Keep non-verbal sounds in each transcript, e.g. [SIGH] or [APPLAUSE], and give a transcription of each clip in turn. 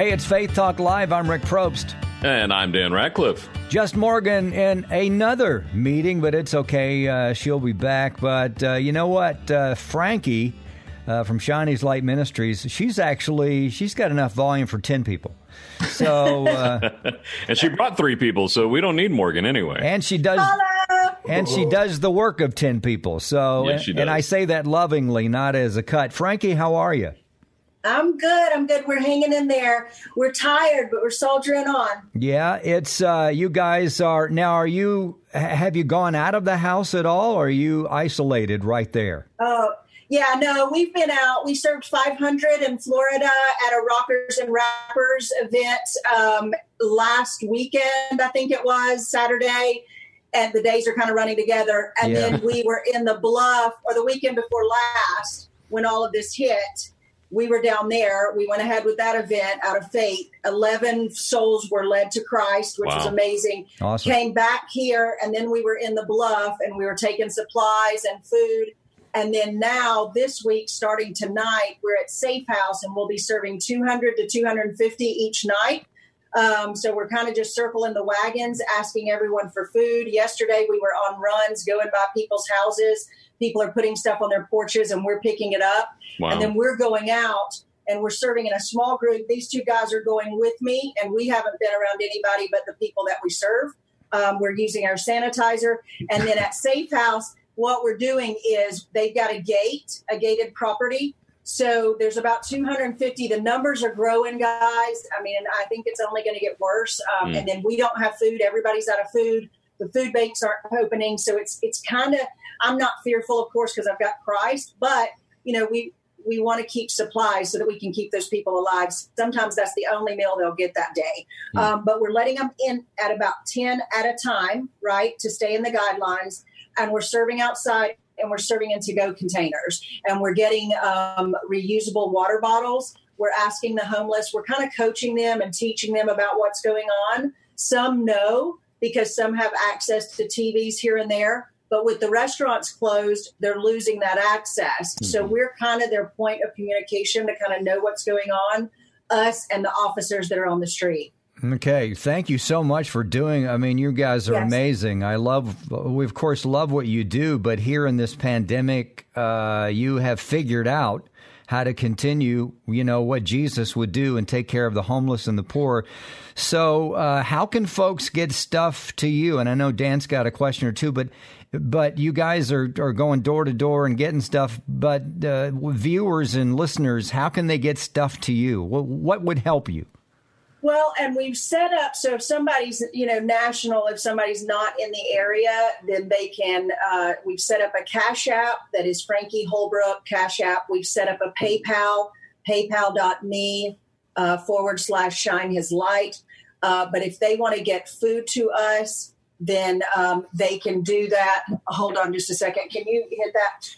Hey, it's Faith Talk Live. I'm Rick Probst. And I'm Dan Ratcliffe. Just Morgan in another meeting, but it's okay. Uh, she'll be back. But uh, you know what? Uh, Frankie uh, from Shine His Light Ministries, she's actually, she's got enough volume for 10 people. So, uh, [LAUGHS] and she brought three people, so we don't need Morgan anyway. And she does, Hello. and she does the work of 10 people. So, Yes, she and, and. I say that lovingly, not as a cut. Frankie, how are you? I'm good. I'm good. We're hanging in there. We're tired, but we're soldiering on. Yeah, it's uh, you guys are now. Are you have you gone out of the house at all? Or are you isolated right there? Oh, yeah, no, we've been out. We served 500 in Florida at a Rockers and Rappers event um, last weekend, I think it was Saturday. And the days are kind of running together. And Yeah. then we were in the bluff, or the weekend before last, when all of this hit. We were down there. We went ahead with that event out of faith. 11 souls were led to Christ, which was Wow. amazing. Awesome. Came back here, and then we were in the bluff and we were taking supplies and food. And then now, this week, starting tonight, we're at Safe House and we'll be serving 200 to 250 each night. Um, so we're kind of just circling the wagons, asking everyone for food. Yesterday, we were on runs, going by people's houses. People are putting stuff on their porches, and we're picking it up. Wow. And then we're going out and we're serving in a small group. These two guys are going with me, and we haven't been around anybody but the people that we serve. Um, we're using our sanitizer. And then at Safe House, what we're doing is they've got a gate, a gated property. So there's about 250. The numbers are growing, guys. I mean, I think it's only going to get worse. Um, Mm. And then we don't have food. Everybody's out of food. The food banks aren't opening. So it's it's kind of. I'm not fearful, of course, because I've got Christ. But you know, we we want to keep supplies so that we can keep those people alive. Sometimes that's the only meal they'll get that day. Um, but we're letting them in at about 10 at a time, right, to stay in the guidelines. And we're serving outside and we're serving in to go containers. And we're getting um, reusable water bottles. We're asking the homeless, we're kind of coaching them and teaching them about what's going on. Some know because some have access to TVs here and there. But with the restaurants closed, they're losing that access. So we're kind of their point of communication to kind of know what's going on, us and the officers that are on the street. Okay, thank you so much for doing. I mean, you guys are Yes. amazing. I love, we of course love what you do, but here in this pandemic, uh, you have figured out how to continue. You know what Jesus would do and take care of the homeless and the poor. So, uh, how can folks get stuff to you? And I know Dan's got a question or two, but but you guys are, are going door to door and getting stuff. But uh, viewers and listeners, how can they get stuff to you? What, what would help you? Well, and we've set up so if somebody's you know national, if somebody's not in the area, then they can. Uh, we've set up a Cash App that is Frankie Holbrook Cash App. We've set up a PayPal, PayPal.me uh, forward slash Shine His Light. Uh, but if they want to get food to us, then um, they can do that. Hold on just a second. Can you hit that?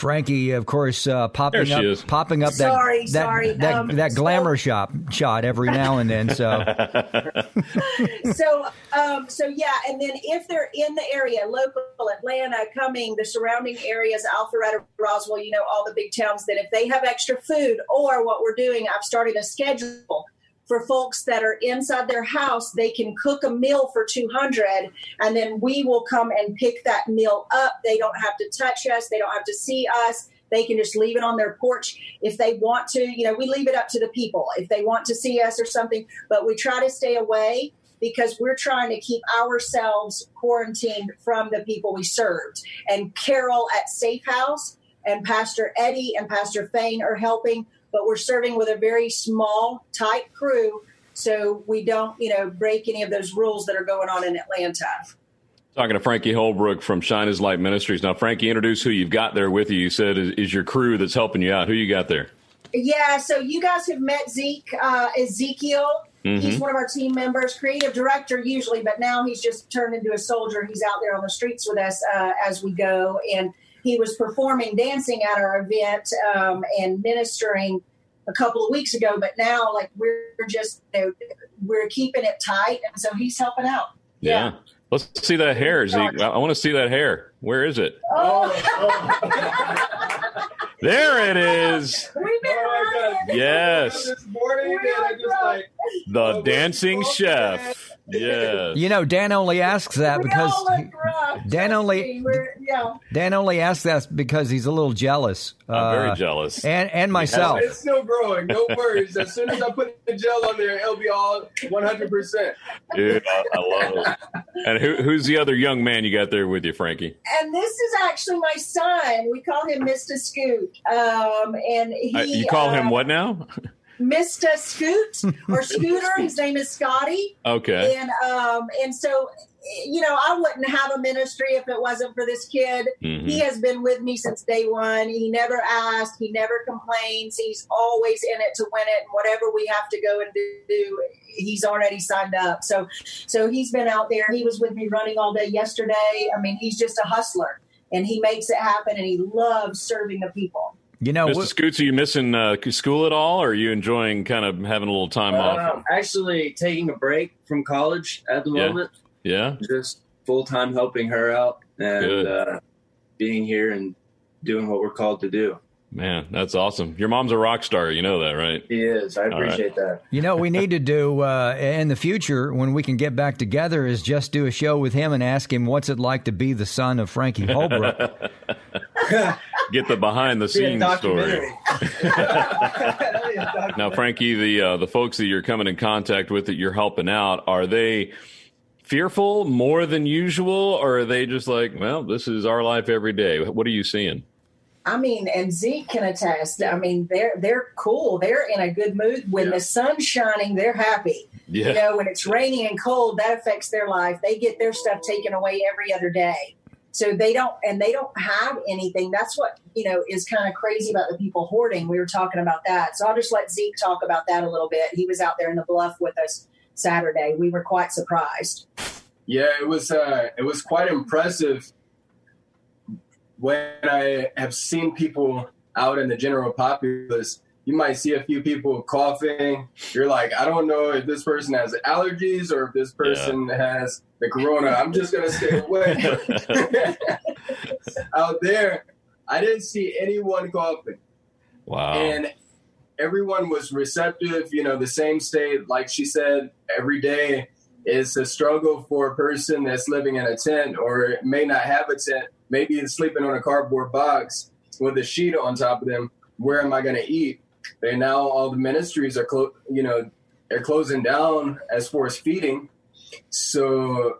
Frankie, of course, uh, popping up, is. popping up that Sorry, that sorry. that, Um, that so- glamour shop shot every now and then. So [LAUGHS] [LAUGHS] so um, so yeah, and then if they're in the area, local Atlanta, coming the surrounding areas, Alpharetta, Roswell, you know, all the big towns, that if they have extra food, or what we're doing, I've started a schedule for folks that are inside their house, they can cook a meal for 200 and then we will come and pick that meal up. They don't have to touch us, they don't have to see us. They can just leave it on their porch if they want to. You know, we leave it up to the people if they want to see us or something, but we try to stay away because we're trying to keep ourselves quarantined from the people we served. And Carol at Safe House and Pastor Eddie and Pastor Fain are helping, but we're serving with a very small, tight crew so we don't, you know, break any of those rules that are going on in Atlanta. Talking to Frankie Holbrook from Shine His Light Ministries. Now, Frankie, introduce who you've got there with you. You said is, is your crew that's helping you out. Who you got there? Yeah, so you guys have met Zeke uh, Ezekiel. Mm-hmm. He's one of our team members, creative director usually, but now he's just turned into a soldier. He's out there on the streets with us uh, as we go, and he was performing dancing at our event um, and ministering a couple of weeks ago. But now, like we're just you know, we're keeping it tight, and so he's helping out. yeah. yeah. Let's see that hair, Zeke. I want to see that hair. Where is it? Oh. [LAUGHS] there it is. Yes. The dancing chef. Yeah. You know, Dan only asks that because [LAUGHS] Dan only yeah. Dan only asks that because he's a little jealous. I'm uh, very jealous, and and myself. It's still growing. No worries. as soon as I put the gel on there, it'll be all 100. percent Dude, I, I, love it. And who, who's the other young man you got there with you, Frankie? And this is actually my son. We call him Mr. Scoot. Um, and he, uh, you call uh, him what now? Mr. Scoot or [LAUGHS] Scooter. His name is Scotty. Okay. And um, and so you know, I wouldn't have a ministry if it wasn't for this kid. Mm-hmm. He has been with me since day one. He never asked. He never complains. He's always in it to win it. And whatever we have to go and do, he's already signed up. So, so he's been out there. He was with me running all day yesterday. I mean, he's just a hustler, and he makes it happen. And he loves serving the people. You know, Mr. Scoots, are you missing uh, school at all, or are you enjoying kind of having a little time uh, off? Actually, taking a break from college at the yeah. moment. Yeah, just full time helping her out and uh, being here and doing what we're called to do. Man, that's awesome. Your mom's a rock star. You know that, right? He is. I appreciate right. that. You know, we need to do uh, in the future when we can get back together is just do a show with him and ask him what's it like to be the son of Frankie Holbrook. [LAUGHS] [LAUGHS] get the behind the scenes story. [LAUGHS] now, Frankie, the uh, the folks that you're coming in contact with that you're helping out, are they fearful more than usual, or are they just like, well, this is our life every day? What are you seeing? I mean, and Zeke can attest. I mean, they're they're cool. They're in a good mood. When yeah. the sun's shining, they're happy. Yeah. You know, when it's rainy and cold, that affects their life. They get their stuff taken away every other day. So they don't, and they don't have anything. That's what you know is kind of crazy about the people hoarding. We were talking about that. So I'll just let Zeke talk about that a little bit. He was out there in the bluff with us Saturday. We were quite surprised. Yeah, it was. Uh, it was quite impressive when I have seen people out in the general populace. You might see a few people coughing. You're like, I don't know if this person has allergies or if this person yeah. has the corona. I'm just gonna stay away. [LAUGHS] out there, I didn't see anyone coughing. Wow. And everyone was receptive, you know, the same state, like she said, every day is a struggle for a person that's living in a tent or may not have a tent, maybe sleeping on a cardboard box with a sheet on top of them. Where am I going to eat? And now all the ministries are, clo- you know, they're closing down as far as feeding. So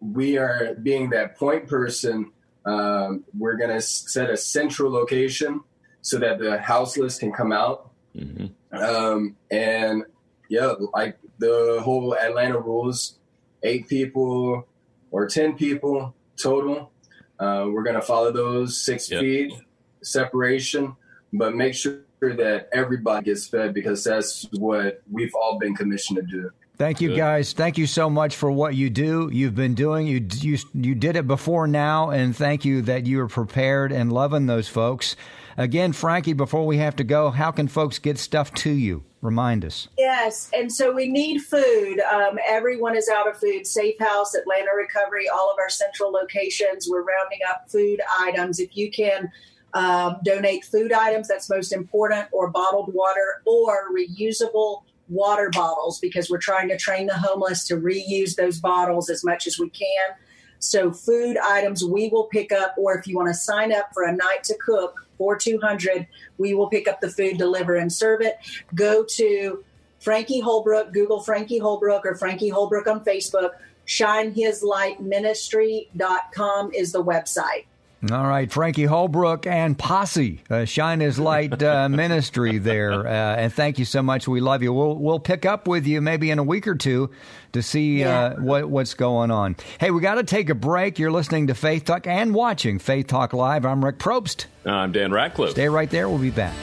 we are being that point person. Um, we're going to set a central location so that the houseless can come out. Mm-hmm. Um, and yeah, like the whole Atlanta rules, eight people or 10 people total. Uh, we're going to follow those six yep. feet separation, but make sure that everybody gets fed because that's what we've all been commissioned to do. Thank you, guys. Thank you so much for what you do. You've been doing. You you you did it before now, and thank you that you are prepared and loving those folks. Again, Frankie, before we have to go, how can folks get stuff to you? Remind us. Yes, and so we need food. Um, everyone is out of food. Safe House, Atlanta Recovery, all of our central locations. We're rounding up food items. If you can um, donate food items, that's most important, or bottled water, or reusable water bottles, because we're trying to train the homeless to reuse those bottles as much as we can. So, food items we will pick up, or if you want to sign up for a night to cook for 200, we will pick up the food, deliver, and serve it. Go to Frankie Holbrook, Google Frankie Holbrook or Frankie Holbrook on Facebook. ShineHisLightMinistry.com is the website. All right, Frankie Holbrook and Posse, uh, Shine His Light uh, [LAUGHS] Ministry there, uh, and thank you so much. We love you. We'll we'll pick up with you maybe in a week or two to see Yeah. uh, what what's going on. Hey, we got to take a break. You're listening to Faith Talk and watching Faith Talk Live. I'm Rick Probst. I'm Dan Ratcliffe. Stay right there. We'll be back.